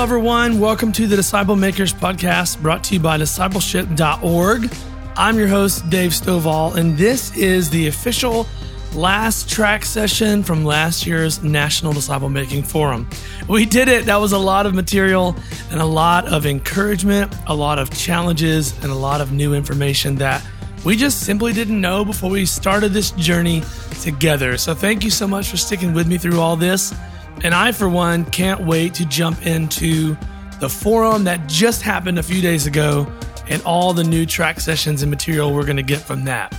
Hello, everyone. Welcome to the Disciple Makers podcast brought to you by discipleship.org. I'm your host, Dave Stovall, and this is the official last track session from last year's National Disciple Making Forum. We did it. That was a lot of material and a lot of encouragement, a lot of challenges, and a lot of new information that we just simply didn't know before we started this journey together. So, thank you so much for sticking with me through all this. And I, for one, can't wait to jump into the forum that just happened a few days ago and all the new track sessions and material we're going to get from that.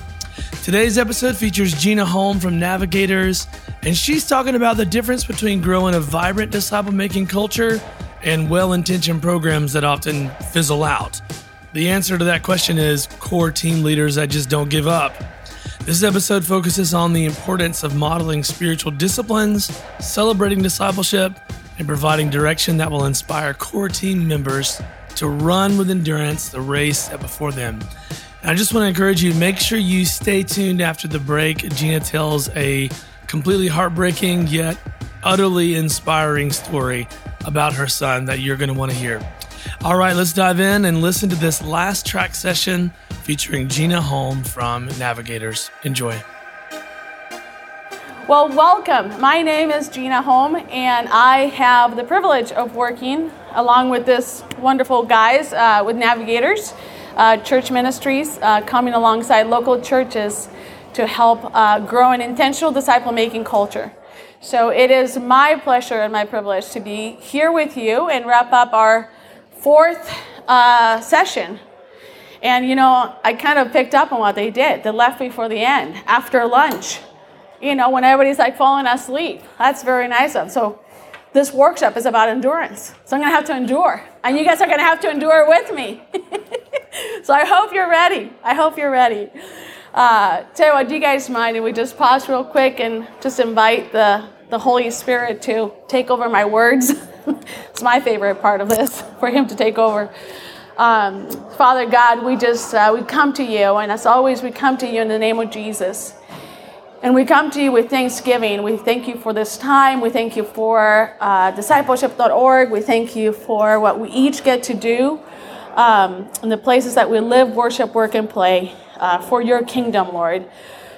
Today's episode features Gina Holm from Navigators, and she's talking about the difference between growing a vibrant disciple making culture and well intentioned programs that often fizzle out. The answer to that question is core team leaders that just don't give up. This episode focuses on the importance of modeling spiritual disciplines, celebrating discipleship, and providing direction that will inspire core team members to run with endurance the race set before them. And I just want to encourage you make sure you stay tuned after the break. Gina tells a completely heartbreaking yet utterly inspiring story about her son that you're going to want to hear. All right, let's dive in and listen to this last track session featuring Gina Holm from Navigators. Enjoy. Well, welcome. My name is Gina Holm, and I have the privilege of working along with this wonderful guys uh, with Navigators uh, Church Ministries, uh, coming alongside local churches to help uh, grow an intentional disciple making culture. So it is my pleasure and my privilege to be here with you and wrap up our fourth uh, session and you know, I kind of picked up on what they did. They left before the end, after lunch. You know, when everybody's like falling asleep. That's very nice of them. So this workshop is about endurance. So I'm gonna have to endure. And you guys are gonna have to endure with me. so I hope you're ready. I hope you're ready. Uh, tell you what, do you guys mind if we just pause real quick and just invite the, the Holy Spirit to take over my words? it's my favorite part of this, for Him to take over. Um, Father God, we just uh, we come to you, and as always, we come to you in the name of Jesus. And we come to you with thanksgiving. We thank you for this time. We thank you for uh, discipleship.org. We thank you for what we each get to do um, in the places that we live, worship, work, and play uh, for your kingdom, Lord.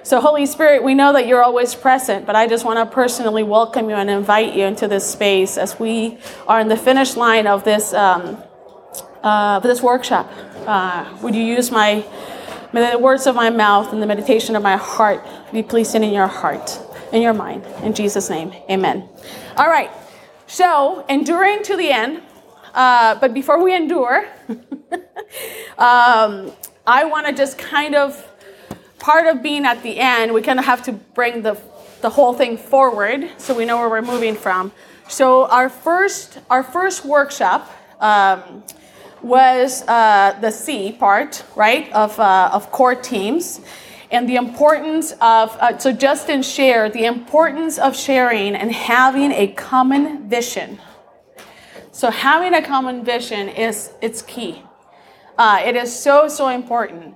So, Holy Spirit, we know that you're always present, but I just want to personally welcome you and invite you into this space as we are in the finish line of this. Um, uh, for this workshop. Uh, would you use my, may the words of my mouth and the meditation of my heart be pleasing in your heart, in your mind. In Jesus' name, amen. All right, so enduring to the end. Uh, but before we endure, um, I want to just kind of, part of being at the end, we kind of have to bring the, the whole thing forward so we know where we're moving from. So our first, our first workshop, um, was uh, the C part, right, of, uh, of core teams. And the importance of, uh, so Justin shared the importance of sharing and having a common vision. So having a common vision is, it's key. Uh, it is so, so important.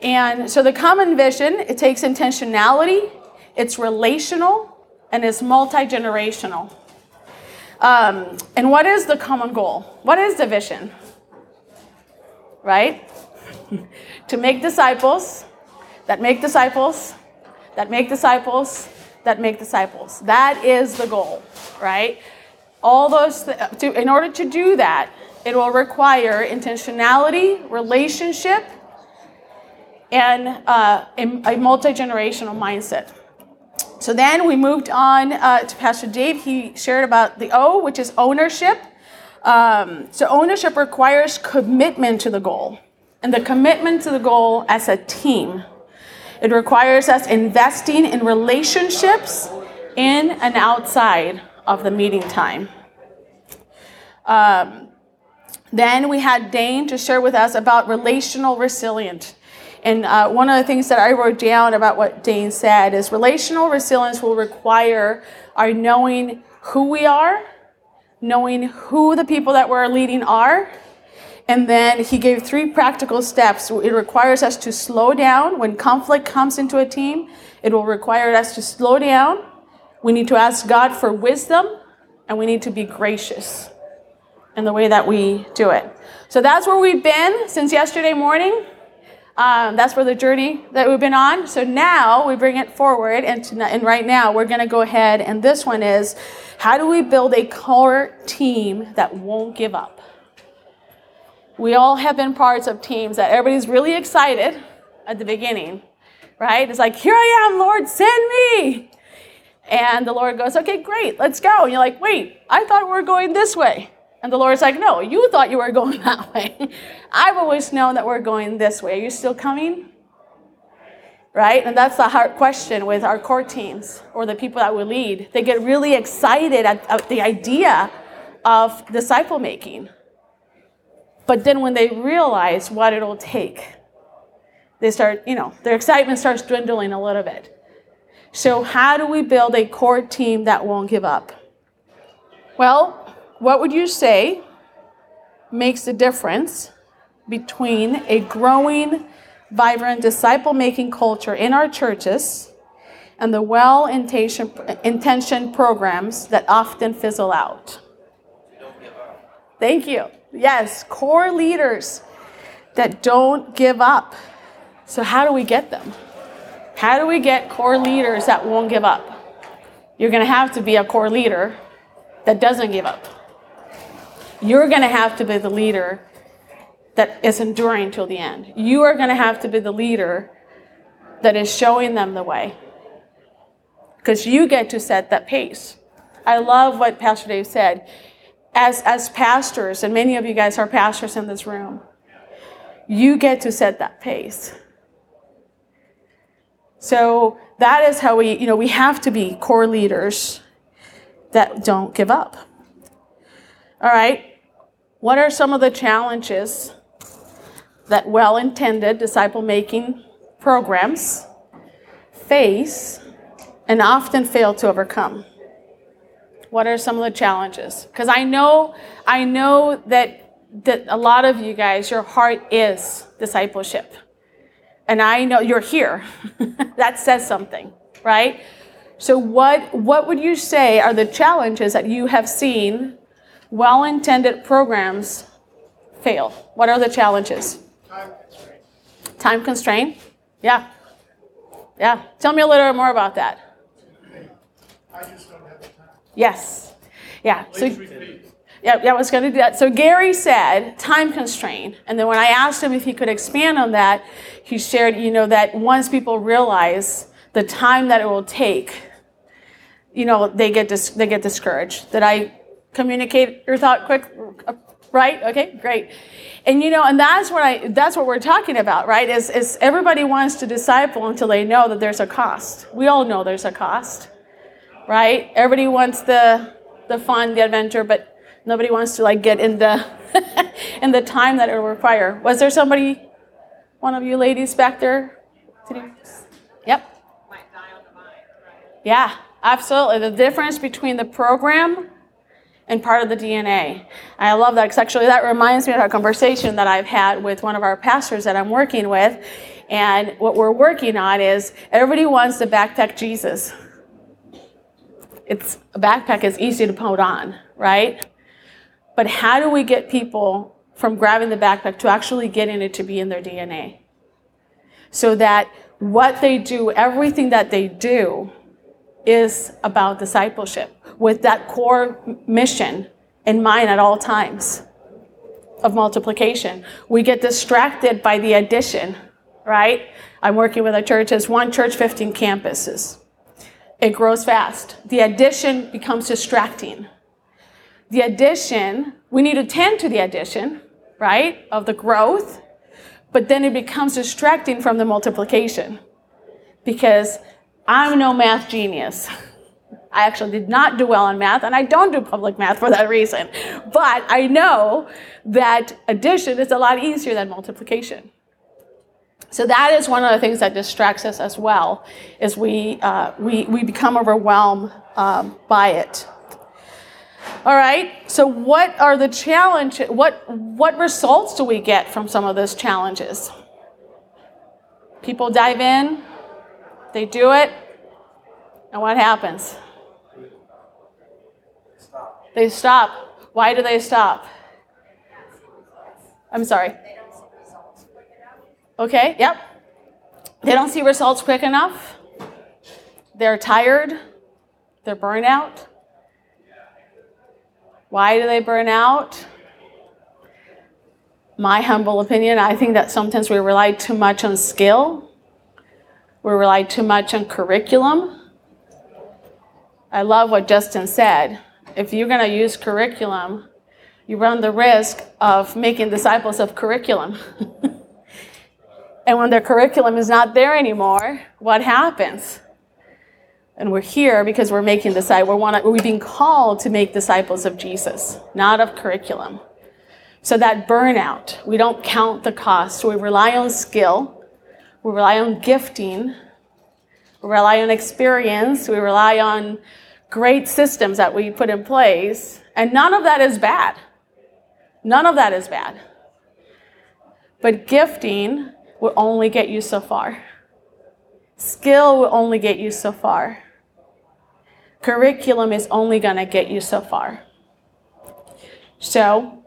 And so the common vision, it takes intentionality, it's relational, and it's multi-generational. Um, and what is the common goal? What is the vision? Right? to make disciples that make disciples that make disciples that make disciples. That is the goal, right? All those th- to, in order to do that, it will require intentionality, relationship, and uh, a, a multi generational mindset. So then we moved on uh, to Pastor Dave. He shared about the O, which is ownership. Um, so ownership requires commitment to the goal, and the commitment to the goal as a team. It requires us investing in relationships in and outside of the meeting time. Um, then we had Dane to share with us about relational resilience. And uh, one of the things that I wrote down about what Dane said is relational resilience will require our knowing who we are knowing who the people that we're leading are. And then he gave three practical steps. It requires us to slow down when conflict comes into a team. It will require us to slow down. We need to ask God for wisdom and we need to be gracious. in the way that we do it. So that's where we've been since yesterday morning. Um, that's where the journey that we've been on. So now we bring it forward, and, and right now we're going to go ahead. And this one is how do we build a core team that won't give up? We all have been parts of teams that everybody's really excited at the beginning, right? It's like, here I am, Lord, send me. And the Lord goes, okay, great, let's go. And you're like, wait, I thought we were going this way. And the Lord's like, no, you thought you were going that way. I've always known that we're going this way. Are you still coming? Right? And that's the hard question with our core teams or the people that we lead. They get really excited at, at the idea of disciple making. But then when they realize what it'll take, they start, you know, their excitement starts dwindling a little bit. So, how do we build a core team that won't give up? Well, what would you say makes the difference between a growing, vibrant disciple making culture in our churches and the well intentioned programs that often fizzle out? Thank you. Yes, core leaders that don't give up. So, how do we get them? How do we get core leaders that won't give up? You're going to have to be a core leader that doesn't give up. You're going to have to be the leader that is enduring till the end. You are going to have to be the leader that is showing them the way. Because you get to set that pace. I love what Pastor Dave said. As, as pastors, and many of you guys are pastors in this room, you get to set that pace. So that is how we, you know, we have to be core leaders that don't give up. All right. What are some of the challenges that well intended disciple making programs face and often fail to overcome? What are some of the challenges? Because I know, I know that, that a lot of you guys, your heart is discipleship. And I know you're here. that says something, right? So what, what would you say are the challenges that you have seen well intended programs fail? What are the challenges? Time constraint. Time constraint? Yeah. Yeah. Tell me a little more about that. I just don't have the time. Yes. Yeah. Please so, repeat. yeah, yeah, I was going to do that. So Gary said time constraint. And then when I asked him if he could expand on that, he shared, you know, that once people realize the time that it will take, you know, they get dis- they get discouraged. That I communicate your thought quick right? Okay great. And you know and that's what i that's what we're talking about right? Is, is everybody wants to disciple until they know that there's a cost. We all know there's a cost right? Everybody wants the the fun the adventure but nobody wants to like get in the in the time that it will require. Was there somebody one of you ladies back there? Yep. Yeah absolutely. The difference between the program and part of the DNA. I love that because actually that reminds me of a conversation that I've had with one of our pastors that I'm working with. And what we're working on is everybody wants to backpack Jesus. It's a backpack is easy to put on, right? But how do we get people from grabbing the backpack to actually getting it to be in their DNA? So that what they do, everything that they do, is about discipleship with that core mission in mind at all times of multiplication. We get distracted by the addition, right? I'm working with a church as one church, 15 campuses. It grows fast. The addition becomes distracting. The addition, we need to tend to the addition, right, of the growth, but then it becomes distracting from the multiplication because I'm no math genius. I actually did not do well in math, and I don't do public math for that reason. But I know that addition is a lot easier than multiplication. So that is one of the things that distracts us as well, is we, uh, we, we become overwhelmed um, by it. All right, so what are the challenges? What, what results do we get from some of those challenges? People dive in, they do it, and what happens? They stop. Why do they stop? I'm sorry. Okay, yep. They don't see results quick enough. They're tired. They're burnt out. Why do they burn out? My humble opinion, I think that sometimes we rely too much on skill. We rely too much on curriculum. I love what Justin said. If you're going to use curriculum, you run the risk of making disciples of curriculum. and when their curriculum is not there anymore, what happens? And we're here because we're making disciples. We're, we're being called to make disciples of Jesus, not of curriculum. So that burnout, we don't count the cost. We rely on skill, we rely on gifting, we rely on experience, we rely on great systems that we put in place, and none of that is bad. None of that is bad. But gifting will only get you so far. Skill will only get you so far. Curriculum is only going to get you so far. So,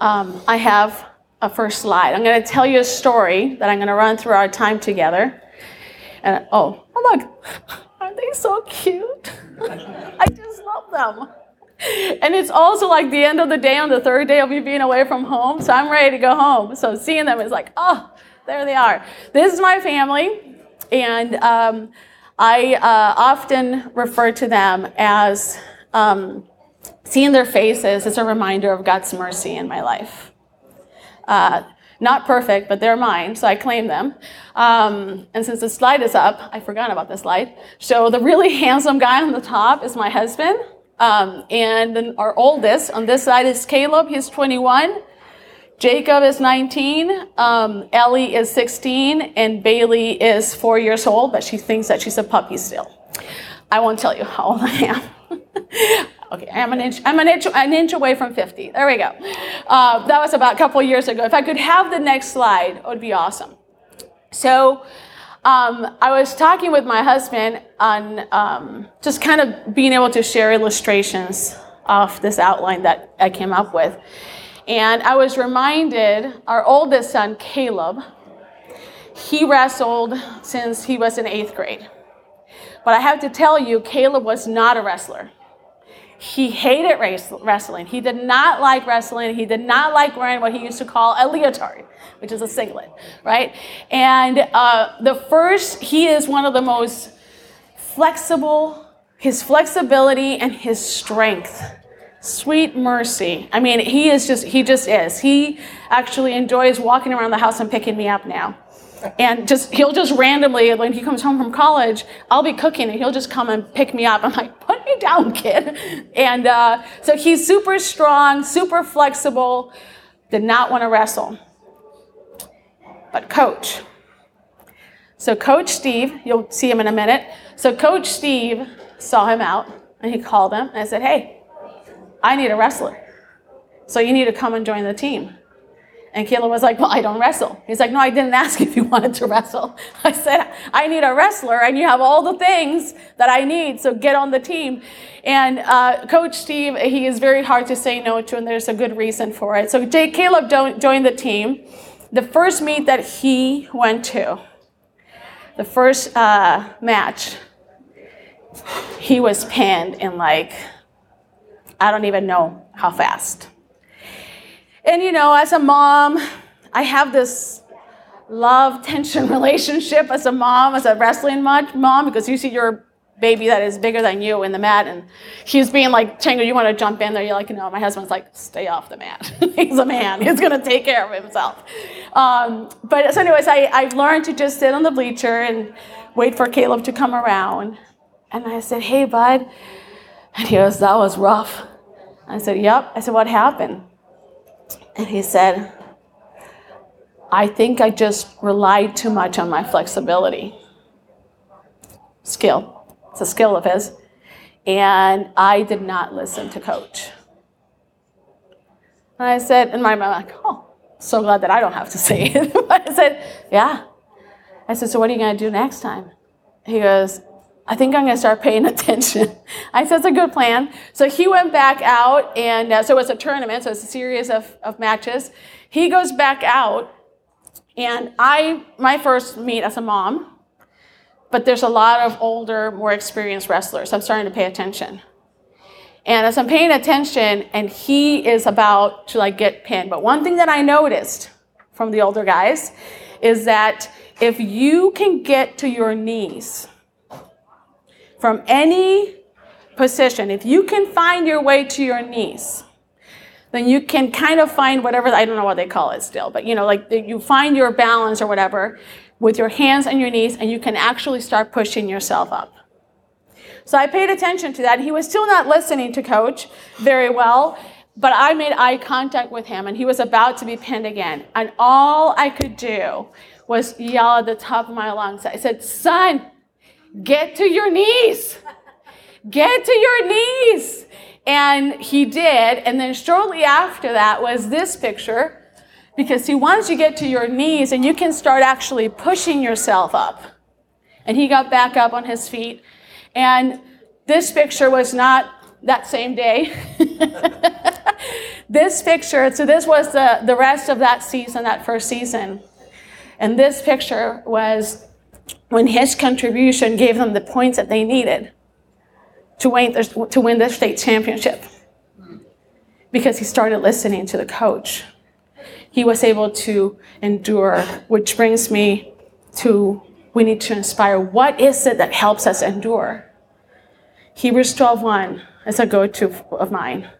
um, I have a first slide. I'm going to tell you a story that I'm going to run through our time together. And oh, oh look, aren't they so cute? I just love them. And it's also like the end of the day on the third day of me being away from home, so I'm ready to go home. So seeing them is like, oh, there they are. This is my family, and um, I uh, often refer to them as um, seeing their faces is a reminder of God's mercy in my life. Uh, not perfect, but they're mine, so I claim them. Um, and since the slide is up, I forgot about the slide. So the really handsome guy on the top is my husband. Um, and then our oldest on this side is Caleb, he's 21. Jacob is 19, um, Ellie is 16, and Bailey is four years old, but she thinks that she's a puppy still. I won't tell you how old I am. okay, I'm an inch, I'm an inch, an inch away from 50. There we go. Uh, that was about a couple years ago. If I could have the next slide, it would be awesome. So, um, I was talking with my husband on um, just kind of being able to share illustrations of this outline that I came up with. And I was reminded our oldest son, Caleb, he wrestled since he was in eighth grade. But I have to tell you, Caleb was not a wrestler. He hated wrestling. He did not like wrestling. He did not like wearing what he used to call a leotard, which is a singlet, right? And uh, the first, he is one of the most flexible, his flexibility and his strength Sweet mercy. I mean, he is just, he just is. He actually enjoys walking around the house and picking me up now. And just, he'll just randomly, when he comes home from college, I'll be cooking and he'll just come and pick me up. I'm like, put me down, kid. And uh, so he's super strong, super flexible, did not want to wrestle. But coach. So, Coach Steve, you'll see him in a minute. So, Coach Steve saw him out and he called him and I said, hey, I need a wrestler. So you need to come and join the team. And Caleb was like, Well, I don't wrestle. He's like, No, I didn't ask if you wanted to wrestle. I said, I need a wrestler, and you have all the things that I need, so get on the team. And uh, Coach Steve, he is very hard to say no to, and there's a good reason for it. So Jay Caleb joined the team. The first meet that he went to, the first uh, match, he was pinned in like I don't even know how fast. And you know, as a mom, I have this love tension relationship as a mom, as a wrestling mom, because you see your baby that is bigger than you in the mat, and he's being like, Chango, you want to jump in there? You're like, no. My husband's like, stay off the mat. he's a man. He's gonna take care of himself. Um, but so, anyways, I I've learned to just sit on the bleacher and wait for Caleb to come around. And I said, hey, bud. And he goes, that was rough. I said, Yep. I said, What happened? And he said, I think I just relied too much on my flexibility. Skill. It's a skill of his. And I did not listen to coach. And I said, in my mind, I'm like, oh, so glad that I don't have to say it. I said, yeah. I said, so what are you going to do next time? He goes, I think I'm going to start paying attention. I said, it's a good plan. So he went back out, and uh, so it's a tournament, so it's a series of, of matches. He goes back out, and I, my first meet as a mom, but there's a lot of older, more experienced wrestlers. I'm starting to pay attention. And as I'm paying attention, and he is about to like get pinned. But one thing that I noticed from the older guys is that if you can get to your knees from any position, if you can find your way to your knees, then you can kind of find whatever, I don't know what they call it still, but you know, like you find your balance or whatever with your hands and your knees, and you can actually start pushing yourself up. So I paid attention to that. He was still not listening to coach very well, but I made eye contact with him, and he was about to be pinned again. And all I could do was yell at the top of my lungs. I said, Son, get to your knees. Get to your knees. And he did. And then shortly after that was this picture because see, once you get to your knees and you can start actually pushing yourself up. And he got back up on his feet. And this picture was not that same day. this picture, so this was the, the rest of that season, that first season. And this picture was when his contribution gave them the points that they needed to win the, to win state championship. Because he started listening to the coach. He was able to endure, which brings me to we need to inspire. What is it that helps us endure? Hebrews 12:1 is a go-to of mine.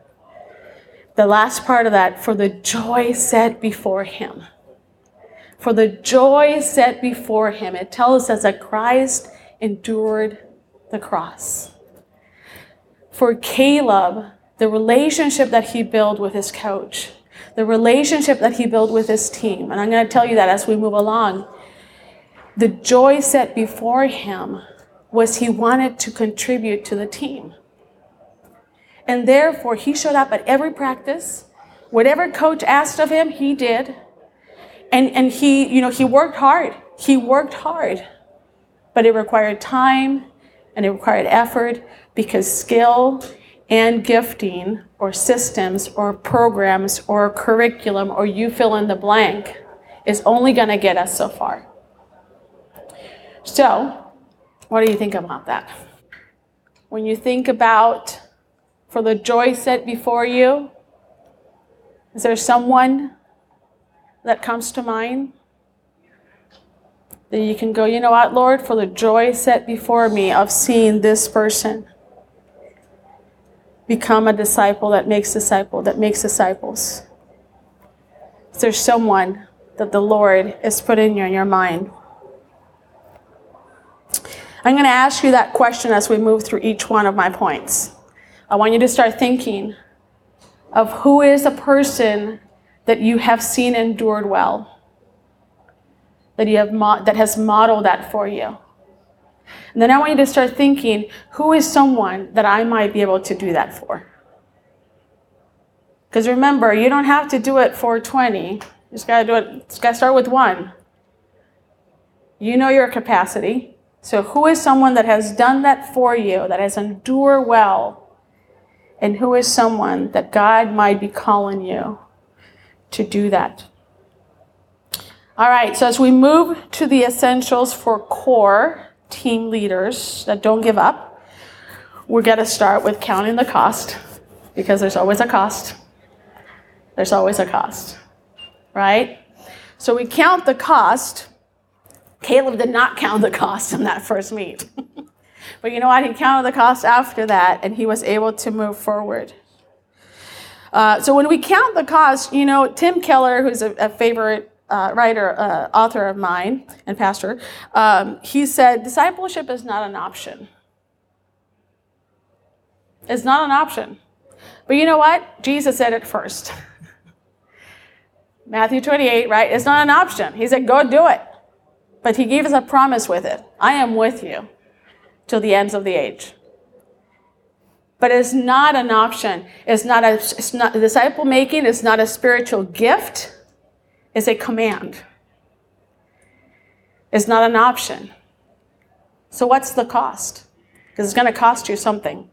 The last part of that, for the joy set before him. For the joy set before him, it tells us that Christ endured the cross. For Caleb, the relationship that he built with his coach, the relationship that he built with his team, and I'm going to tell you that as we move along, the joy set before him was he wanted to contribute to the team. And therefore, he showed up at every practice. Whatever coach asked of him, he did. And, and he, you know, he worked hard. He worked hard. But it required time and it required effort because skill and gifting or systems or programs or curriculum or you fill in the blank is only going to get us so far. So, what do you think about that? When you think about for the joy set before you, is there someone that comes to mind? That you can go, you know what, Lord, for the joy set before me of seeing this person become a disciple that makes disciple, that makes disciples. Is there someone that the Lord is putting in your mind I'm going to ask you that question as we move through each one of my points. I want you to start thinking of who is a person that you have seen endured well, that, you have mo- that has modeled that for you. And then I want you to start thinking who is someone that I might be able to do that for? Because remember, you don't have to do it for 20. You just got to do it, just got to start with one. You know your capacity. So, who is someone that has done that for you, that has endured well? And who is someone that God might be calling you to do that? All right, so as we move to the essentials for core team leaders that don't give up, we're going to start with counting the cost because there's always a cost. There's always a cost, right? So we count the cost Caleb did not count the cost in that first meet. but you know what? He counted the cost after that, and he was able to move forward. Uh, so when we count the cost, you know, Tim Keller, who's a, a favorite uh, writer, uh, author of mine, and pastor, um, he said, discipleship is not an option. It's not an option. But you know what? Jesus said it first. Matthew 28, right? It's not an option. He said, go do it. But he gave us a promise with it I am with you till the ends of the age. But it's not an option. It's not a it's not disciple making is not a spiritual gift, it's a command. It's not an option. So what's the cost? because it's going to cost you something.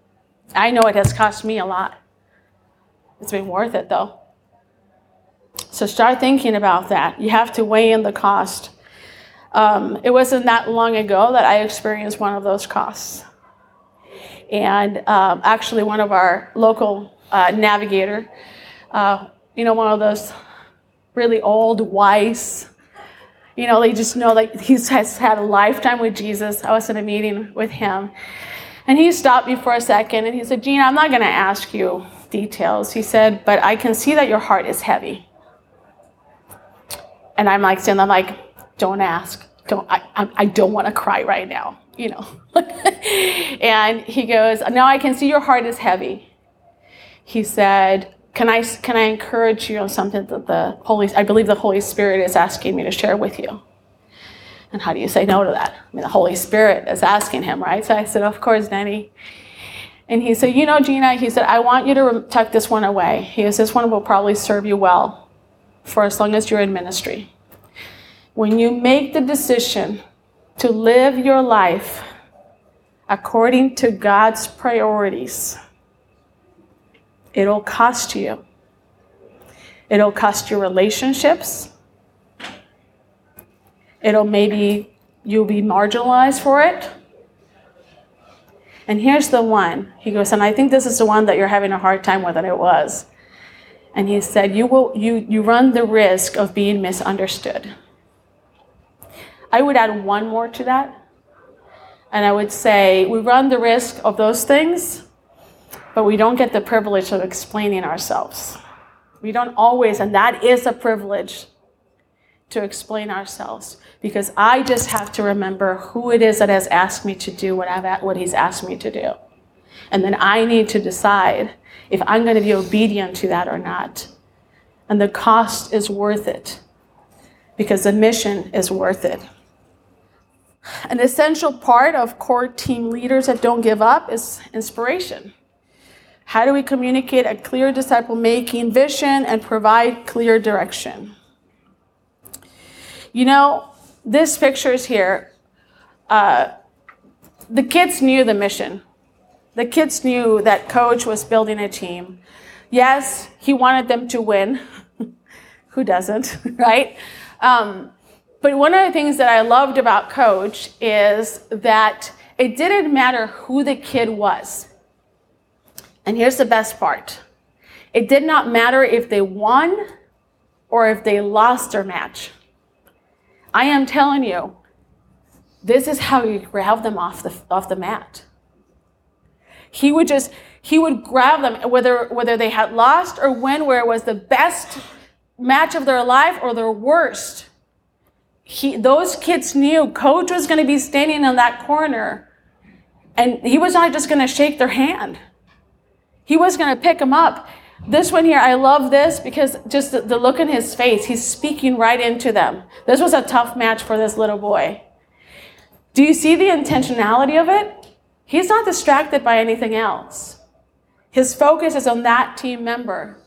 I know it has cost me a lot. It's been worth it though. So start thinking about that. You have to weigh in the cost. Um, it wasn't that long ago that I experienced one of those costs. And um, actually, one of our local uh, navigator, uh, you know, one of those really old, wise, you know, they just know that he has had a lifetime with Jesus. I was in a meeting with him. And he stopped me for a second and he said, Gina, I'm not going to ask you details. He said, but I can see that your heart is heavy. And I'm like, saying, I'm like, don't ask. Don't, I, I don't want to cry right now, you know. and he goes, now I can see your heart is heavy. He said, can I, can I encourage you on something that the Holy, I believe the Holy Spirit is asking me to share with you? And how do you say no to that? I mean, the Holy Spirit is asking him, right? So I said, of course, Danny. And he said, you know, Gina, he said, I want you to tuck this one away. He says, this one will probably serve you well for as long as you're in ministry. When you make the decision to live your life according to God's priorities, it'll cost you. It'll cost you relationships. It'll maybe you'll be marginalized for it. And here's the one. He goes, and I think this is the one that you're having a hard time with, and it was. And he said, you will you you run the risk of being misunderstood. I would add one more to that. And I would say we run the risk of those things, but we don't get the privilege of explaining ourselves. We don't always, and that is a privilege to explain ourselves because I just have to remember who it is that has asked me to do what, I've, what he's asked me to do. And then I need to decide if I'm going to be obedient to that or not. And the cost is worth it because the mission is worth it. An essential part of core team leaders that don't give up is inspiration. How do we communicate a clear disciple making vision and provide clear direction? You know, this picture is here. Uh, the kids knew the mission. The kids knew that coach was building a team. Yes, he wanted them to win. Who doesn't, right? Um, but one of the things that I loved about coach is that it didn't matter who the kid was. And here's the best part it did not matter if they won or if they lost their match. I am telling you, this is how you grab them off the, off the mat. He would just, he would grab them, whether, whether they had lost or win, where it was the best match of their life or their worst. He, those kids knew coach was going to be standing in that corner and he was not just going to shake their hand. He was going to pick them up. This one here, I love this because just the, the look in his face, he's speaking right into them. This was a tough match for this little boy. Do you see the intentionality of it? He's not distracted by anything else. His focus is on that team member.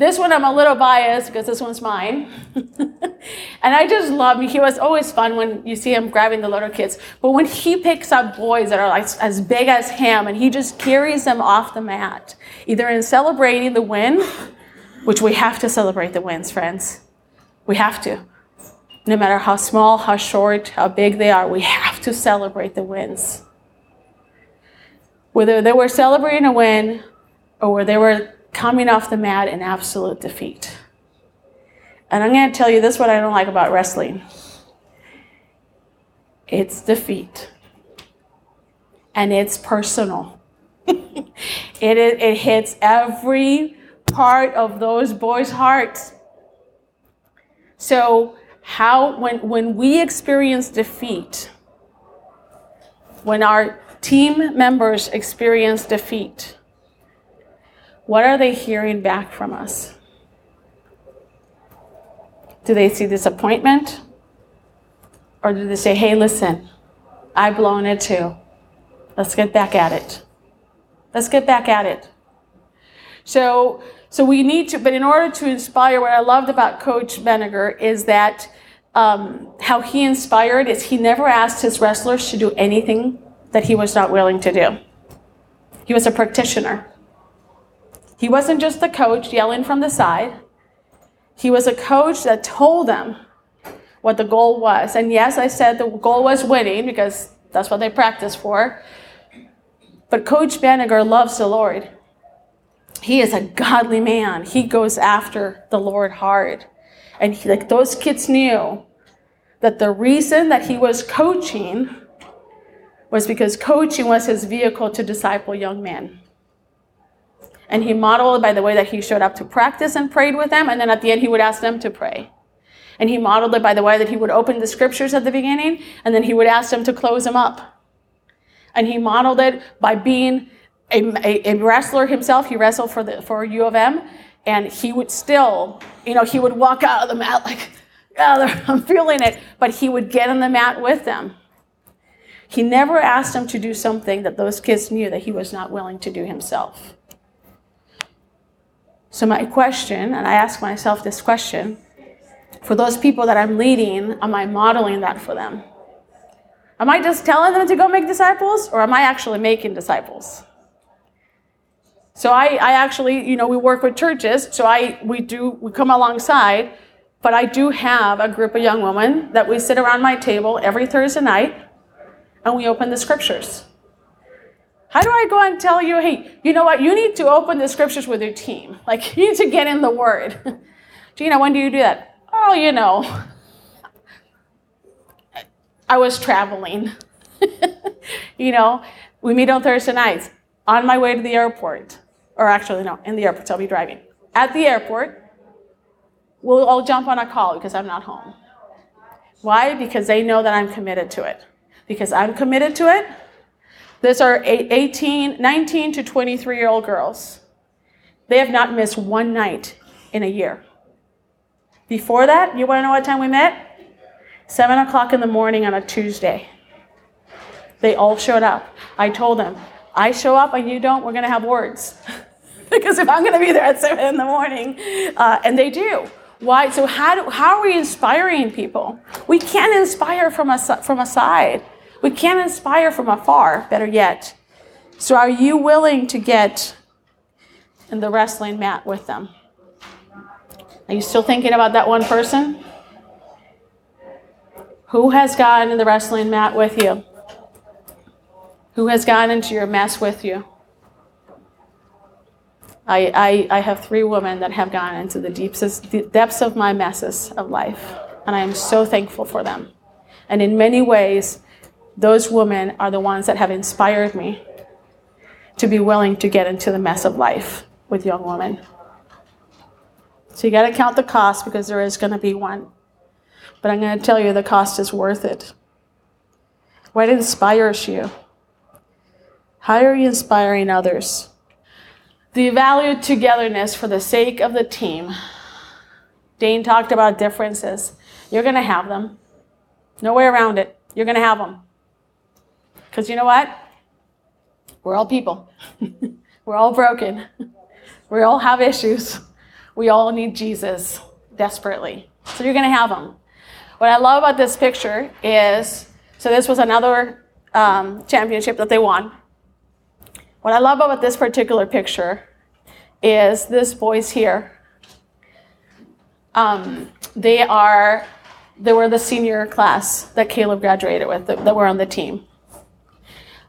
This one I'm a little biased because this one's mine. and I just love him. He was always fun when you see him grabbing the little kids. But when he picks up boys that are like as big as him and he just carries them off the mat, either in celebrating the win, which we have to celebrate the wins, friends. We have to. No matter how small, how short, how big they are, we have to celebrate the wins. Whether they were celebrating a win or they were coming off the mat in absolute defeat. And I'm going to tell you this what I don't like about wrestling it's defeat, and it's personal. it, it, it hits every part of those boys' hearts. So, how, when, when we experience defeat, when our team members experience defeat, what are they hearing back from us? Do they see disappointment? Or do they say, hey, listen, I've blown it too. Let's get back at it. Let's get back at it. So, so we need to, but in order to inspire, what I loved about Coach Benninger is that um, how he inspired is he never asked his wrestlers to do anything that he was not willing to do. He was a practitioner. He wasn't just the coach yelling from the side. He was a coach that told them what the goal was. And yes, I said the goal was winning because that's what they practice for. But Coach Banniger loves the Lord. He is a godly man. He goes after the Lord hard. And he, like those kids knew that the reason that he was coaching was because coaching was his vehicle to disciple young men. And he modeled by the way that he showed up to practice and prayed with them, and then at the end he would ask them to pray. And he modeled it by the way that he would open the scriptures at the beginning, and then he would ask them to close them up. And he modeled it by being a, a, a wrestler himself. He wrestled for the for U of M, and he would still, you know, he would walk out of the mat like, yeah, I'm feeling it, but he would get on the mat with them. He never asked them to do something that those kids knew that he was not willing to do himself. So, my question, and I ask myself this question for those people that I'm leading, am I modeling that for them? Am I just telling them to go make disciples, or am I actually making disciples? So I, I actually, you know, we work with churches, so I we do we come alongside, but I do have a group of young women that we sit around my table every Thursday night and we open the scriptures. How do I go and tell you, hey, you know what? You need to open the scriptures with your team. Like, you need to get in the word. Gina, when do you do that? Oh, you know, I was traveling. you know, we meet on Thursday nights on my way to the airport. Or actually, no, in the airport, so I'll be driving. At the airport, we'll all jump on a call because I'm not home. Why? Because they know that I'm committed to it. Because I'm committed to it. These are 18, 19 to 23 year old girls. They have not missed one night in a year. Before that, you want to know what time we met? Seven o'clock in the morning on a Tuesday. They all showed up. I told them, I show up and you don't, we're going to have words. because if I'm going to be there at seven in the morning, uh, and they do. Why? So how do, how are we inspiring people? We can't inspire from a from a side. We can't inspire from afar. Better yet. So are you willing to get in the wrestling mat with them? Are you still thinking about that one person? Who has gotten in the wrestling mat with you? Who has gotten into your mess with you? I, I, I have three women that have gone into the deepest, the depths of my messes of life, and I am so thankful for them. And in many ways, those women are the ones that have inspired me to be willing to get into the mess of life with young women. So you got to count the cost because there is going to be one. But I'm going to tell you the cost is worth it. What inspires you? How are you inspiring others? The value togetherness for the sake of the team. Dane talked about differences. You're going to have them. No way around it. You're going to have them. Because you know what? We're all people. We're all broken. We all have issues. We all need Jesus desperately. So you're going to have them. What I love about this picture is so this was another um, championship that they won. What I love about this particular picture is this boys here. Um, they are they were the senior class that Caleb graduated with that, that were on the team.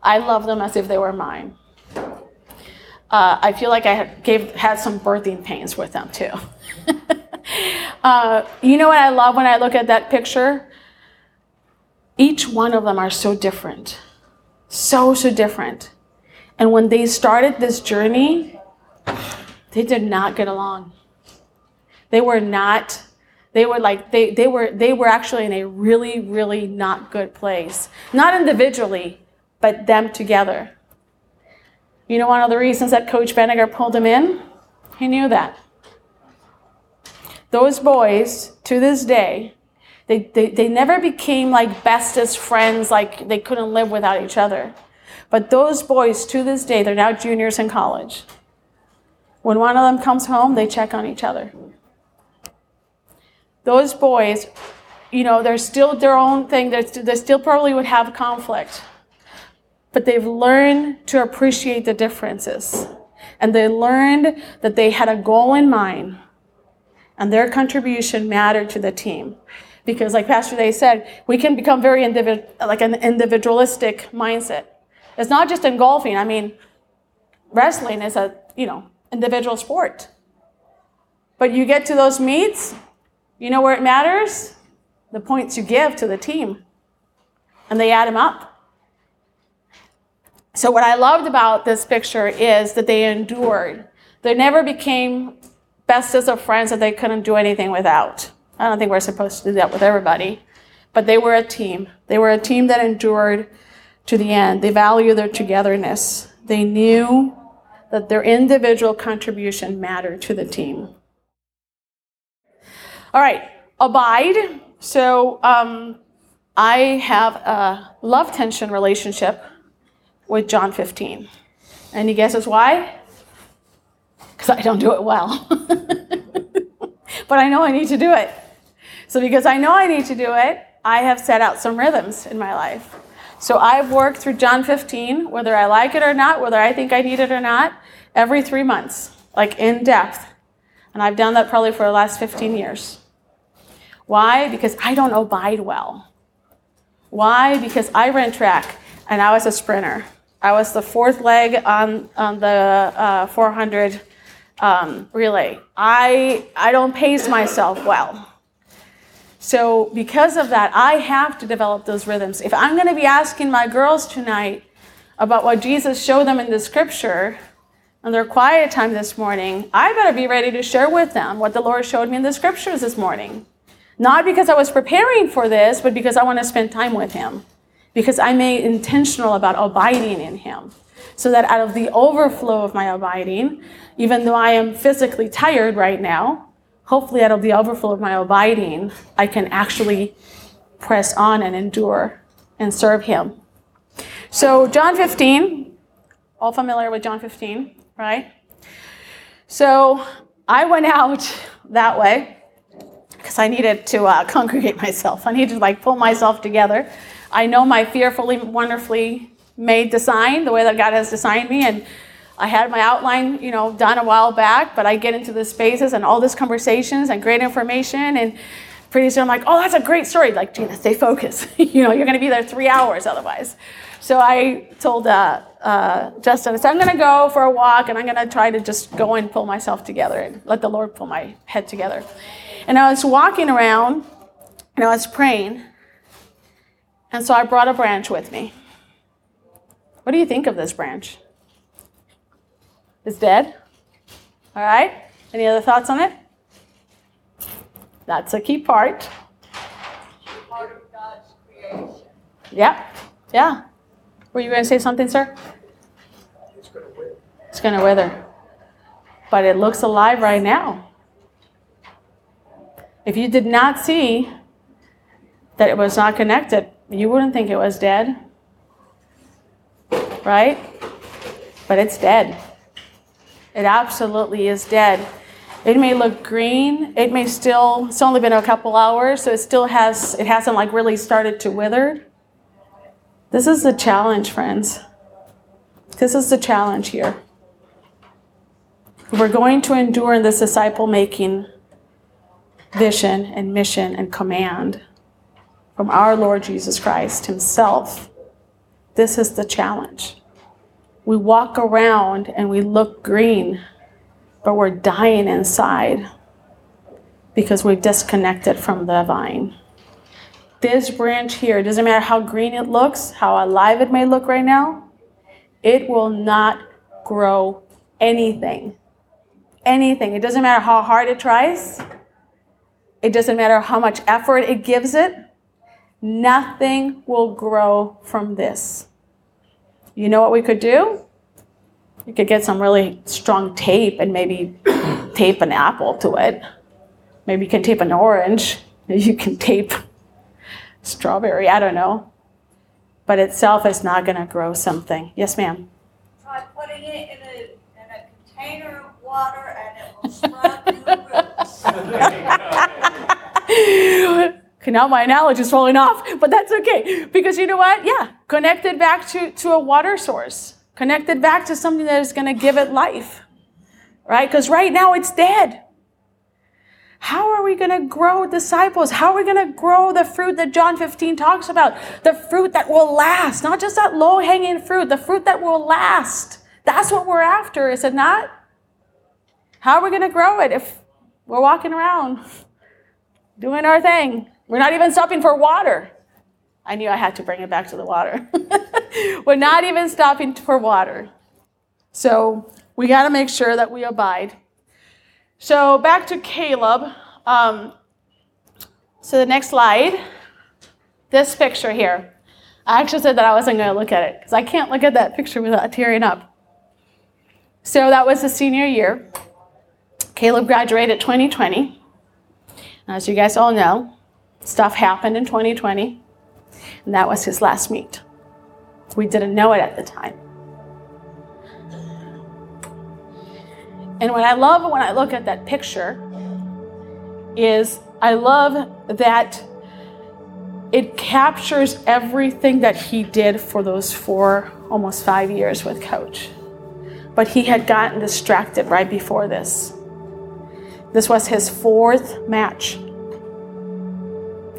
I love them as if they were mine. Uh, I feel like I gave, had some birthing pains with them too. uh, you know what I love when I look at that picture? Each one of them are so different. So, so different. And when they started this journey, they did not get along. They were not, they were like, they, they were, they were actually in a really, really not good place. Not individually, but them together. You know, one of the reasons that Coach Banniger pulled them in? He knew that. Those boys, to this day, they, they, they never became like bestest friends, like they couldn't live without each other. But those boys, to this day, they're now juniors in college. When one of them comes home, they check on each other. Those boys, you know, they're still their own thing. They They still probably would have conflict. But they've learned to appreciate the differences. And they learned that they had a goal in mind and their contribution mattered to the team. Because, like Pastor Dave said, we can become very individ- like an individualistic mindset. It's not just in golfing. I mean, wrestling is a you know individual sport. But you get to those meets, you know where it matters? The points you give to the team, and they add them up. So, what I loved about this picture is that they endured. They never became bestest of friends that they couldn't do anything without. I don't think we're supposed to do that with everybody, but they were a team. They were a team that endured to the end. They value their togetherness. They knew that their individual contribution mattered to the team. All right, abide. So um, I have a love tension relationship with John 15. Any guesses why? Because I don't do it well. but I know I need to do it. So, because I know I need to do it, I have set out some rhythms in my life. So, I've worked through John 15, whether I like it or not, whether I think I need it or not, every three months, like in depth. And I've done that probably for the last 15 years. Why? Because I don't abide well. Why? Because I ran track and I was a sprinter. I was the fourth leg on, on the uh, 400 um, relay. I, I don't pace myself well. So, because of that, I have to develop those rhythms. If I'm going to be asking my girls tonight about what Jesus showed them in the scripture on their quiet time this morning, I better be ready to share with them what the Lord showed me in the scriptures this morning. Not because I was preparing for this, but because I want to spend time with Him because I made intentional about abiding in Him. So that out of the overflow of my abiding, even though I am physically tired right now, hopefully out of the overflow of my abiding, I can actually press on and endure and serve Him. So, John 15, all familiar with John 15, right? So, I went out that way because I needed to uh, congregate myself. I needed to like pull myself together. I know my fearfully, wonderfully made design, the way that God has designed me, and I had my outline, you know, done a while back. But I get into the spaces and all these conversations and great information, and pretty soon I'm like, oh, that's a great story. Like, Gina, stay focused. you know, you're going to be there three hours otherwise. So I told uh, uh, Justin, I'm going to go for a walk, and I'm going to try to just go and pull myself together and let the Lord pull my head together. And I was walking around, and I was praying. And so I brought a branch with me. What do you think of this branch? It's dead? All right? Any other thoughts on it? That's a key part. Part of God's creation. Yeah. Yeah. Were you going to say something, sir? It's gonna win. It's going to wither. But it looks alive right now. If you did not see that it was not connected, you wouldn't think it was dead. Right? But it's dead. It absolutely is dead. It may look green. It may still, it's only been a couple hours, so it still has, it hasn't like really started to wither. This is the challenge, friends. This is the challenge here. We're going to endure in this disciple making vision and mission and command from our Lord Jesus Christ Himself. This is the challenge. We walk around and we look green, but we're dying inside because we've disconnected from the vine. This branch here, doesn't matter how green it looks, how alive it may look right now, it will not grow anything. Anything. It doesn't matter how hard it tries, it doesn't matter how much effort it gives it, nothing will grow from this. You know what we could do? You could get some really strong tape and maybe tape an apple to it. Maybe you can tape an orange. You can tape strawberry, I don't know. But itself is not going to grow something. Yes, ma'am. Try putting it in a, in a container of water and it will sprout new roots. Now my analogy is falling off, but that's okay. Because you know what? Yeah, connected back to, to a water source, connected back to something that is going to give it life, right? Because right now it's dead. How are we going to grow disciples? How are we going to grow the fruit that John 15 talks about? The fruit that will last, not just that low hanging fruit, the fruit that will last. That's what we're after, is it not? How are we going to grow it if we're walking around doing our thing? We're not even stopping for water. I knew I had to bring it back to the water. we're not even stopping for water. So we got to make sure that we abide. So back to Caleb. Um, so the next slide, this picture here. I actually said that I wasn't going to look at it because I can't look at that picture without tearing up. So that was the senior year. Caleb graduated 2020. As you guys all know, stuff happened in 2020, and that was his last meet. We didn't know it at the time. And what I love when I look at that picture is I love that it captures everything that he did for those four, almost five years with Coach. But he had gotten distracted right before this. This was his fourth match.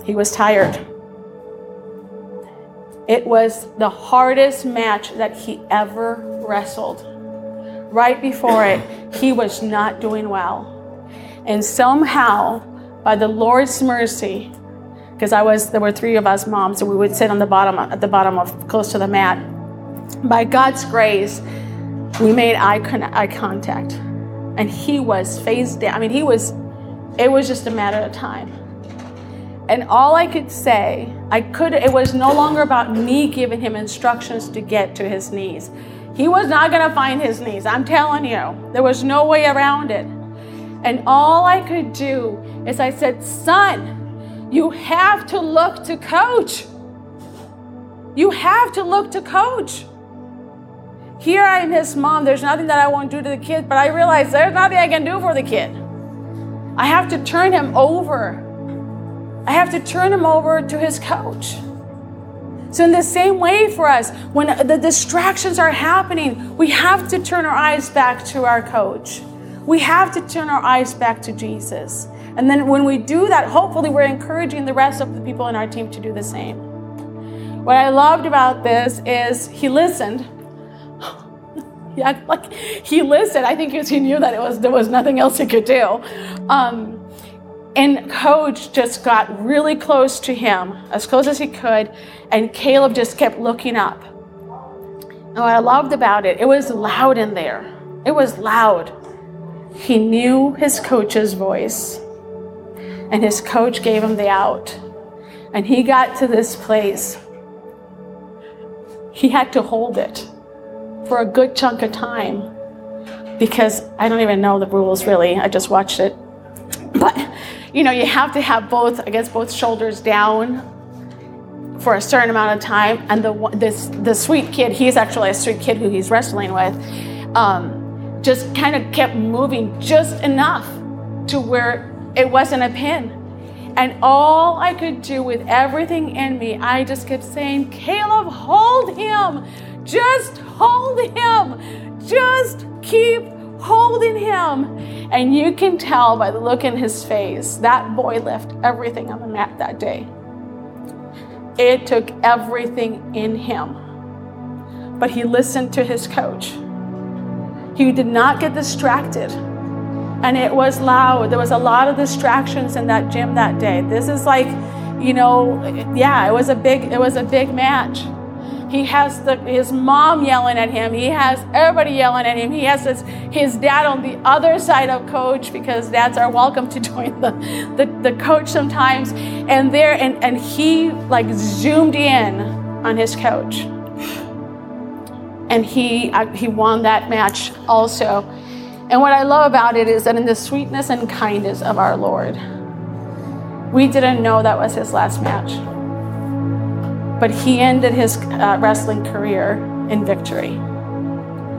He was tired. It was the hardest match that he ever wrestled. Right before it, he was not doing well. And somehow, by the Lord's mercy, because I was there were three of us moms, and we would sit on the bottom at the bottom of close to the mat. By God's grace, we made eye, con- eye contact and he was face down. I mean, he was, it was just a matter of time. And all I could say, I could, it was no longer about me giving him instructions to get to his knees. He was not going to find his knees. I'm telling you, there was no way around it. And all I could do is I said, Son, you have to look to coach. You have to look to coach. Here I am his mom. There's nothing that I won't do to the kid, but I realize there's nothing I can do for the kid. I have to turn him over. I have to turn him over to his coach. So, in the same way for us, when the distractions are happening, we have to turn our eyes back to our coach. We have to turn our eyes back to Jesus. And then when we do that, hopefully we're encouraging the rest of the people in our team to do the same. What I loved about this is he listened yeah, like he listened. I think because he knew that it was there was nothing else he could do. Um, and coach just got really close to him, as close as he could, and Caleb just kept looking up. And what I loved about it, it was loud in there. It was loud. He knew his coach's voice, and his coach gave him the out. And he got to this place. He had to hold it for a good chunk of time because I don't even know the rules really. I just watched it. But you know, you have to have both, I guess, both shoulders down for a certain amount of time. And the this the sweet kid, he's actually a sweet kid who he's wrestling with, um, just kind of kept moving just enough to where it wasn't a pin. And all I could do with everything in me, I just kept saying, Caleb, hold him. Just hold him. Just keep holding him. And you can tell by the look in his face that boy left everything on the mat that day. It took everything in him. But he listened to his coach. He did not get distracted. And it was loud. There was a lot of distractions in that gym that day. This is like, you know, yeah, it was a big it was a big match. He has the, his mom yelling at him. He has everybody yelling at him. He has his, his dad on the other side of coach because dads are welcome to join the, the, the coach sometimes. And there, and, and he like zoomed in on his coach. And he, uh, he won that match also. And what I love about it is that in the sweetness and kindness of our Lord, we didn't know that was his last match but he ended his uh, wrestling career in victory.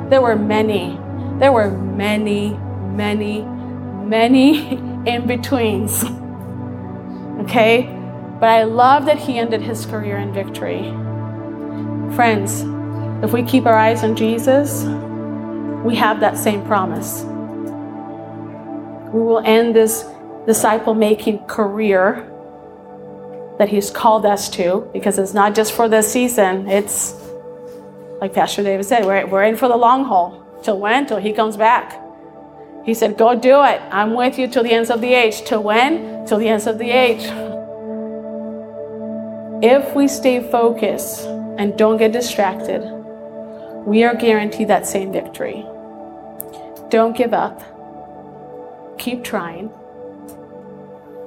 There were many, there were many, many, many in betweens. Okay? But I love that he ended his career in victory. Friends, if we keep our eyes on Jesus, we have that same promise. We will end this disciple making career that he's called us to because it's not just for this season, it's like Pastor David said, we're, we're in for the long haul. Till when? Till he comes back. He said, Go do it. I'm with you till the ends of the age. Till when? Till the ends of the age. If we stay focused and don't get distracted, we are guaranteed that same victory. Don't give up. Keep trying.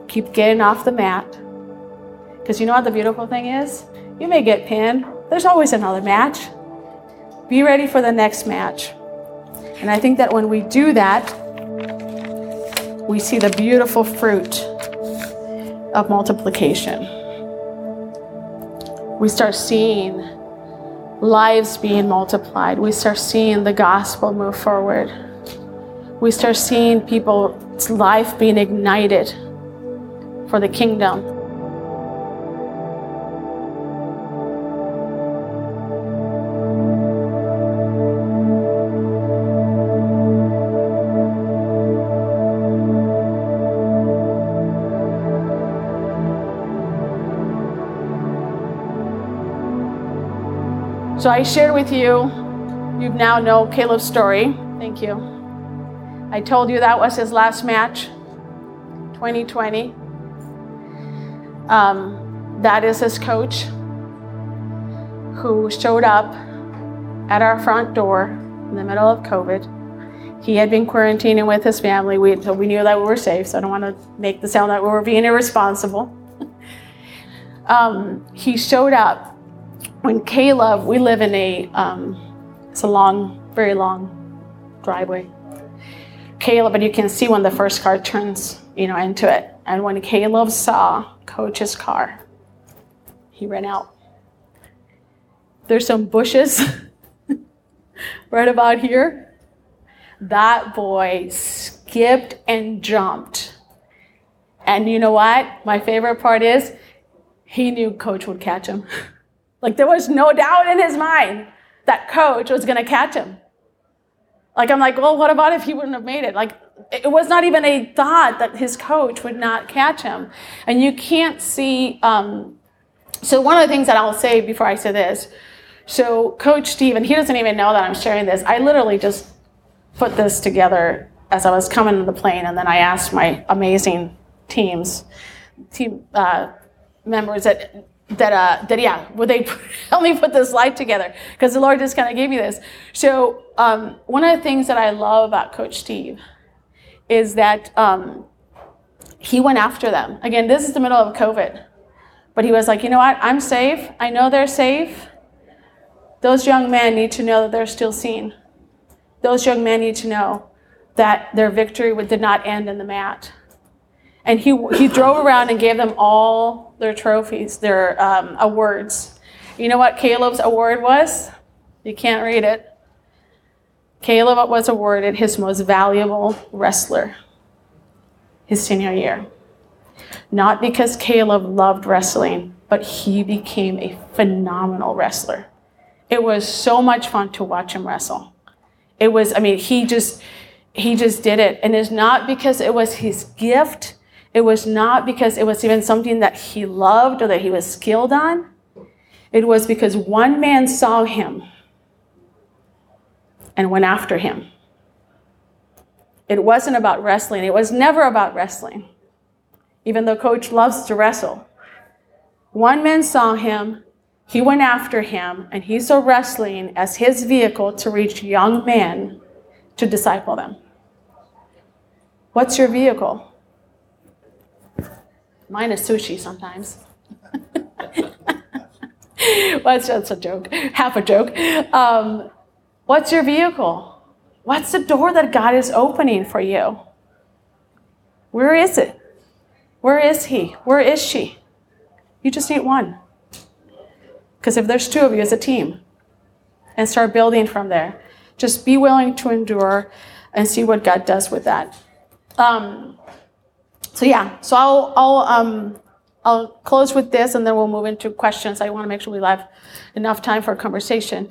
Keep getting off the mat. Because you know what the beautiful thing is? You may get pinned. There's always another match. Be ready for the next match. And I think that when we do that, we see the beautiful fruit of multiplication. We start seeing lives being multiplied. We start seeing the gospel move forward. We start seeing people's life being ignited for the kingdom. So I shared with you, you now know Caleb's story. Thank you. I told you that was his last match, 2020. Um, that is his coach who showed up at our front door in the middle of COVID. He had been quarantining with his family, we, we knew that we were safe, so I don't want to make the sound that we were being irresponsible. um, he showed up when Caleb, we live in a, um, it's a long, very long driveway. Caleb, and you can see when the first car turns, you know, into it. And when Caleb saw Coach's car, he ran out. There's some bushes right about here. That boy skipped and jumped. And you know what? My favorite part is he knew Coach would catch him. Like there was no doubt in his mind that coach was going to catch him. Like I'm like, well, what about if he wouldn't have made it? Like it was not even a thought that his coach would not catch him. And you can't see. Um, so one of the things that I'll say before I say this. So Coach Steve, and he doesn't even know that I'm sharing this. I literally just put this together as I was coming to the plane, and then I asked my amazing teams, team uh, members that that uh, that yeah, would they help me put this slide together? Because the Lord just kind of gave me this. So um, one of the things that I love about Coach Steve is that um, he went after them. Again, this is the middle of COVID, but he was like, you know what? I'm safe. I know they're safe. Those young men need to know that they're still seen. Those young men need to know that their victory did not end in the mat. And he, he drove around and gave them all their trophies, their um, awards. You know what Caleb's award was? You can't read it. Caleb was awarded his most valuable wrestler his senior year. Not because Caleb loved wrestling, but he became a phenomenal wrestler. It was so much fun to watch him wrestle. It was, I mean, he just, he just did it. And it's not because it was his gift it was not because it was even something that he loved or that he was skilled on. It was because one man saw him and went after him. It wasn't about wrestling. It was never about wrestling, even though coach loves to wrestle. One man saw him, he went after him, and he saw wrestling as his vehicle to reach young men to disciple them. What's your vehicle? Mine is sushi sometimes. well, that's a joke, half a joke. Um, what's your vehicle? What's the door that God is opening for you? Where is it? Where is he? Where is she? You just need one. Because if there's two of you, it's a team. And start building from there. Just be willing to endure and see what God does with that. Um, so yeah, so I'll I'll um I'll close with this and then we'll move into questions. I want to make sure we have enough time for a conversation.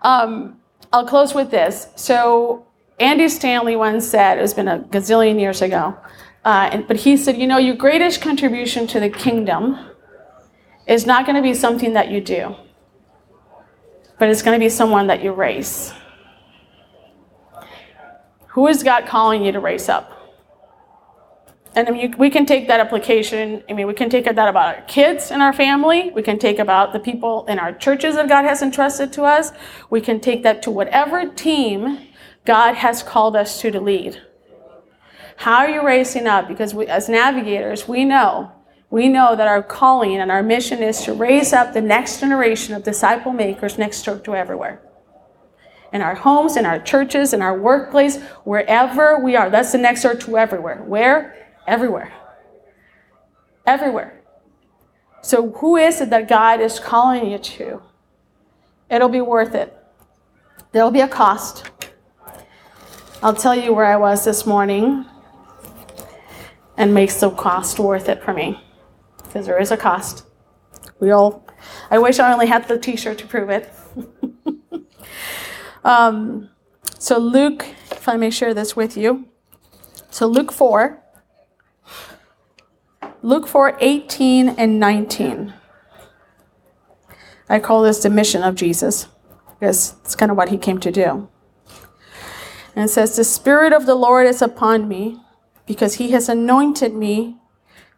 Um, I'll close with this. So, Andy Stanley once said, it's been a gazillion years ago, uh, and, but he said, you know, your greatest contribution to the kingdom is not going to be something that you do, but it's going to be someone that you raise. Who is God calling you to raise up? And mean, we can take that application. I mean, we can take that about our kids in our family. We can take about the people in our churches that God has entrusted to us. We can take that to whatever team God has called us to to lead. How are you raising up? Because we, as navigators, we know, we know that our calling and our mission is to raise up the next generation of disciple makers next door to everywhere. In our homes, in our churches, in our workplace, wherever we are. That's the next door to everywhere. Where? Everywhere. Everywhere. So, who is it that God is calling you to? It'll be worth it. There'll be a cost. I'll tell you where I was this morning and makes the cost worth it for me. Because there is a cost. We all, I wish I only had the t shirt to prove it. um, so, Luke, if I may share this with you. So, Luke 4, Luke 4 18 and 19. I call this the mission of Jesus because it's kind of what he came to do. And it says, The Spirit of the Lord is upon me because he has anointed me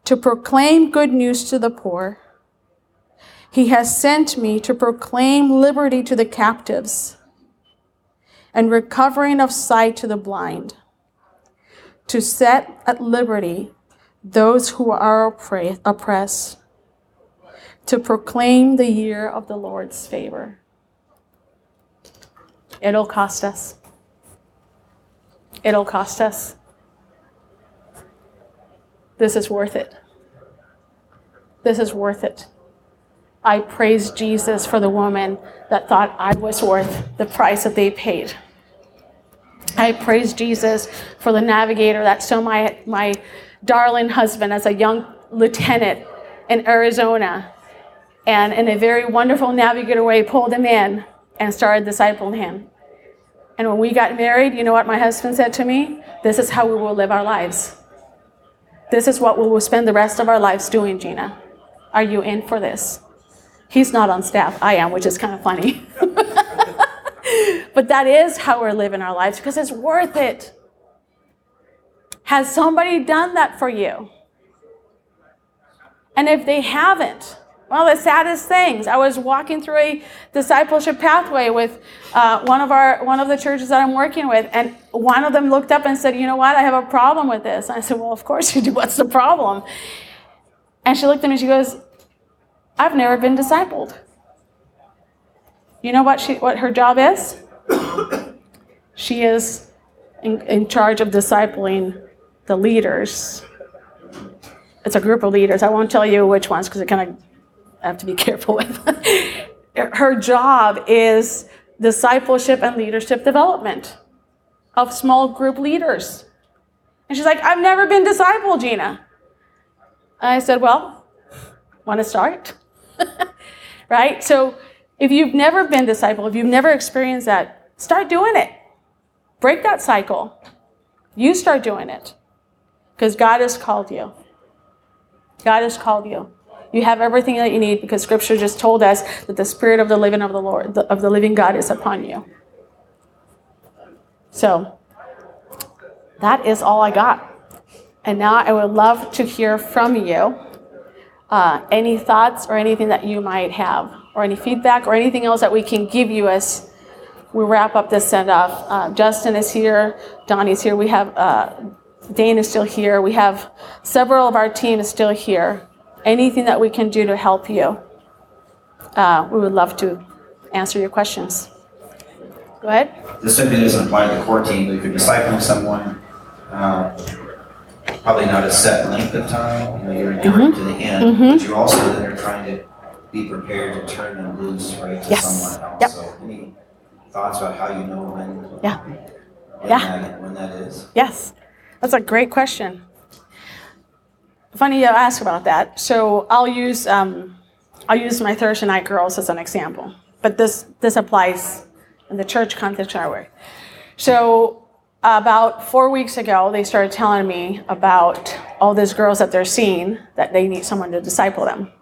to proclaim good news to the poor. He has sent me to proclaim liberty to the captives and recovering of sight to the blind, to set at liberty those who are oppressed, to proclaim the year of the Lord's favor. It'll cost us. It'll cost us. This is worth it. This is worth it. I praise Jesus for the woman that thought I was worth the price that they paid. I praise Jesus for the navigator that saw my, my darling husband as a young lieutenant in Arizona and in a very wonderful navigator way pulled him in and started discipling him. And when we got married, you know what my husband said to me? This is how we will live our lives. This is what we will spend the rest of our lives doing, Gina. Are you in for this? He's not on staff. I am, which is kind of funny. but that is how we're living our lives because it's worth it. Has somebody done that for you? And if they haven't, well, the saddest things. I was walking through a discipleship pathway with uh, one of our one of the churches that I'm working with, and one of them looked up and said, "You know what? I have a problem with this." And I said, "Well, of course you do. What's the problem?" And she looked at me. and She goes, "I've never been discipled." You know what she what her job is? she is in, in charge of discipling the leaders. It's a group of leaders. I won't tell you which ones because I kind of have to be careful with. Her job is discipleship and leadership development of small group leaders. And she's like, I've never been discipled, Gina. I said, Well, want to start? right? So if you've never been discipled, if you've never experienced that, start doing it. Break that cycle. You start doing it. Because God has called you. God has called you. You have everything that you need because Scripture just told us that the Spirit of the living of the Lord, of the living God, is upon you. So that is all I got. And now I would love to hear from you. Uh, any thoughts or anything that you might have, or any feedback, or anything else that we can give you as we wrap up this send off. Uh, Justin is here, Donnie's here. We have uh, Dane is still here. We have several of our team is still here. Anything that we can do to help you, uh, we would love to answer your questions. Go ahead. This simply doesn't apply to the core team, but if you're discipling someone, uh, probably not a set length of time, you know, you're enduring to the end, Mhm. but you're also then are trying to be prepared to turn them loose, right, to Yes. someone else. Yep. So any thoughts about how you know when? Yeah. When Yeah. that, when that is? Yes, that's a great question. funny you ask about that. So I'll use um, I'll use my Thursday night girls as an example, but this this applies in the church context our work. So about four weeks ago, they started telling me about all these girls that they're seeing that they need someone to disciple them.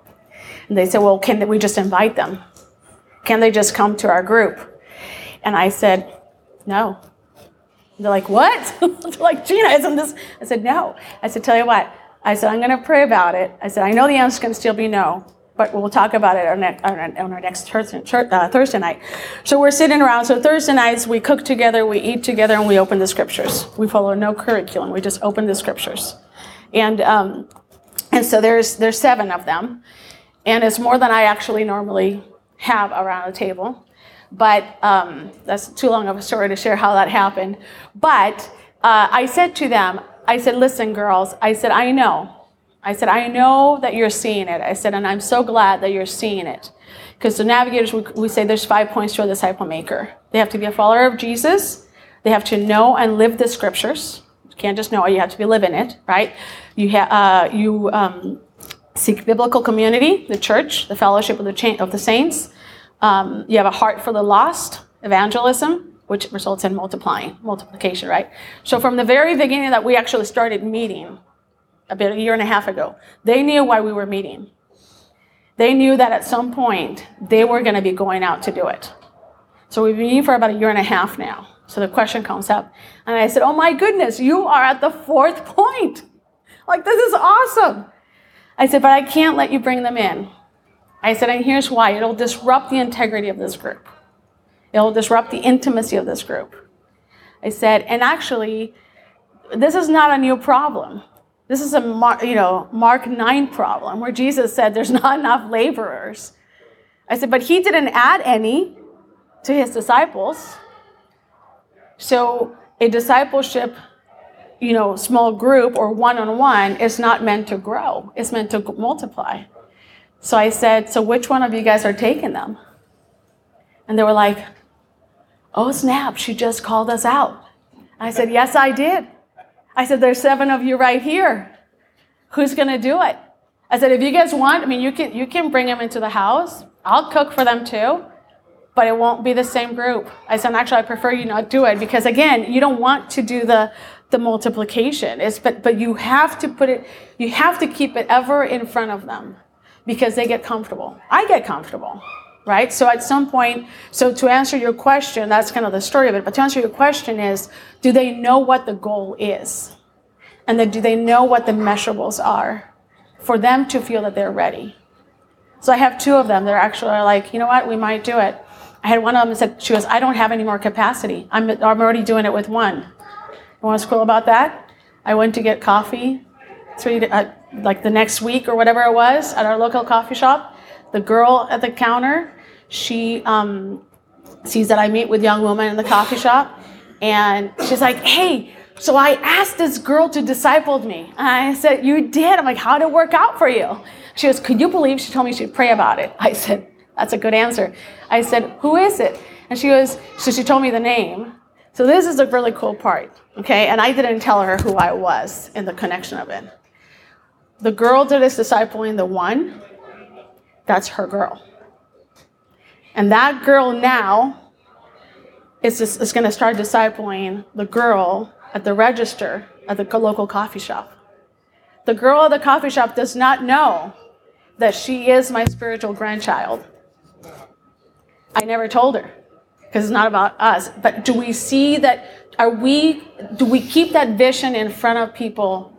And they said, "Well, can we just invite them? Can they just come to our group?" And I said, "No." They're like, "What?" they're like, "Gina, isn't this?" I said, "No." I said, "Tell you what." I said, I'm going to pray about it. I said, I know the answer can still be no, but we'll talk about it on, our, next Thursday, uh, night. So we're sitting around. So Thursday nights, we cook together, we eat together, and we open the scriptures. We follow no curriculum. We just open the scriptures. And, um, and so there's, there's seven of them. And it's more than I actually normally have around a table. But um, that's too long of a story to share how that happened. But uh, I said to them, I said, listen, girls, I said, I know. I said, I know that you're seeing it. I said, and I'm so glad that you're seeing it. Because the navigators, we, we say there's five points to a disciple maker. They have to be a follower of Jesus. They have to know and live the scriptures. You can't just know it, you have to be living it, right? You, ha- uh, you um, seek biblical community, the church, the fellowship of the, cha- of the saints. Um, you have a heart for the lost, evangelism which results in multiplying, multiplication, right? So from the very beginning that we actually started meeting, a bit a year and a half ago, they knew why we were meeting. They knew that at some point they were going to be going out to do it. So we've been meeting for about a year and a half now. So the question comes up, and I said, "Oh my goodness, you are at the fourth point! Like this is awesome!" I said, "But I can't let you bring them in." I said, "And here's why: it'll disrupt the integrity of this group." It'll disrupt the intimacy of this group. I said, and actually, this is not a new problem. This is a you know Mark 9 problem where Jesus said there's not enough laborers. I said, but he didn't add any to his disciples. So a discipleship, you know, small group or one-on-one is not meant to grow. It's meant to multiply. So I said, so which one of you guys are taking them? And they were like, Oh, snap, she just called us out. I said, Yes, I did. I said, There's seven of you right here. Who's going to do it? I said, If you guys want, I mean, you can, you can bring them into the house. I'll cook for them too, but it won't be the same group. I said, Actually, I prefer you not do it because, again, you don't want to do the, the multiplication. It's, but, but you have to put it, you have to keep it ever in front of them because they get comfortable. I get comfortable right? So at some point, so to answer your question, that's kind of the story of it, but to answer your question is, do they know what the goal is? And then do they know what the measurables are for them to feel that they're ready? So I have two of them. They're actually like, you know what, we might do it. I had one of them said, she goes, I don't have any more capacity. I'm, I'm already doing it with one. You to cool about that? I went to get coffee three, uh, like the next week or whatever it was at our local coffee shop. The girl at the counter she um, sees that I meet with young women in the coffee shop, and she's like, "Hey, so I asked this girl to disciple me." And I said, "You did." I'm like, "How did it work out for you?" She goes, "Could you believe?" She told me she'd pray about it. I said, "That's a good answer." I said, "Who is it?" And she goes, so she told me the name. So this is a really cool part, okay? And I didn't tell her who I was in the connection of it. The girl that is discipling the one, that's her girl. And that girl now is, is going to start discipling the girl at the register at the local coffee shop. The girl at the coffee shop does not know that she is my spiritual grandchild. I never told her because it's not about us. But do we see that? Are we, do we keep that vision in front of people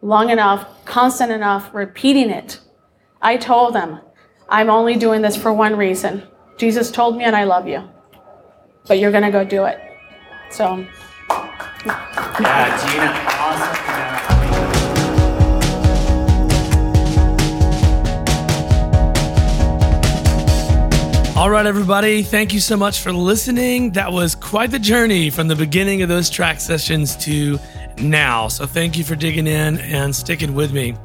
long enough, constant enough, repeating it? I told them, I'm only doing this for one reason Jesus told me and I love you. But you're going to go do it. So. Yeah, Gina, awesome. All right, everybody. Thank you so much for listening. That was quite the journey from the beginning of those track sessions to now. So thank you for digging in and sticking with me.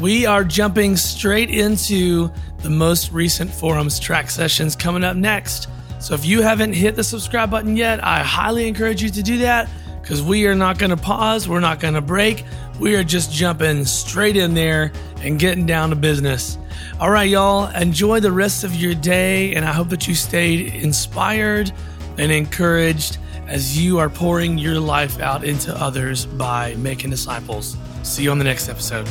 We are jumping straight into the most recent forums track sessions coming up next. So if you haven't hit the subscribe button yet, I highly encourage you to do that because we are not going to pause, we're not going to break. We are just jumping straight in there and getting down to business. All right, y'all, enjoy the rest of your day, and I hope that you stayed inspired and encouraged as you are pouring your life out into others by making disciples. See you on the next episode.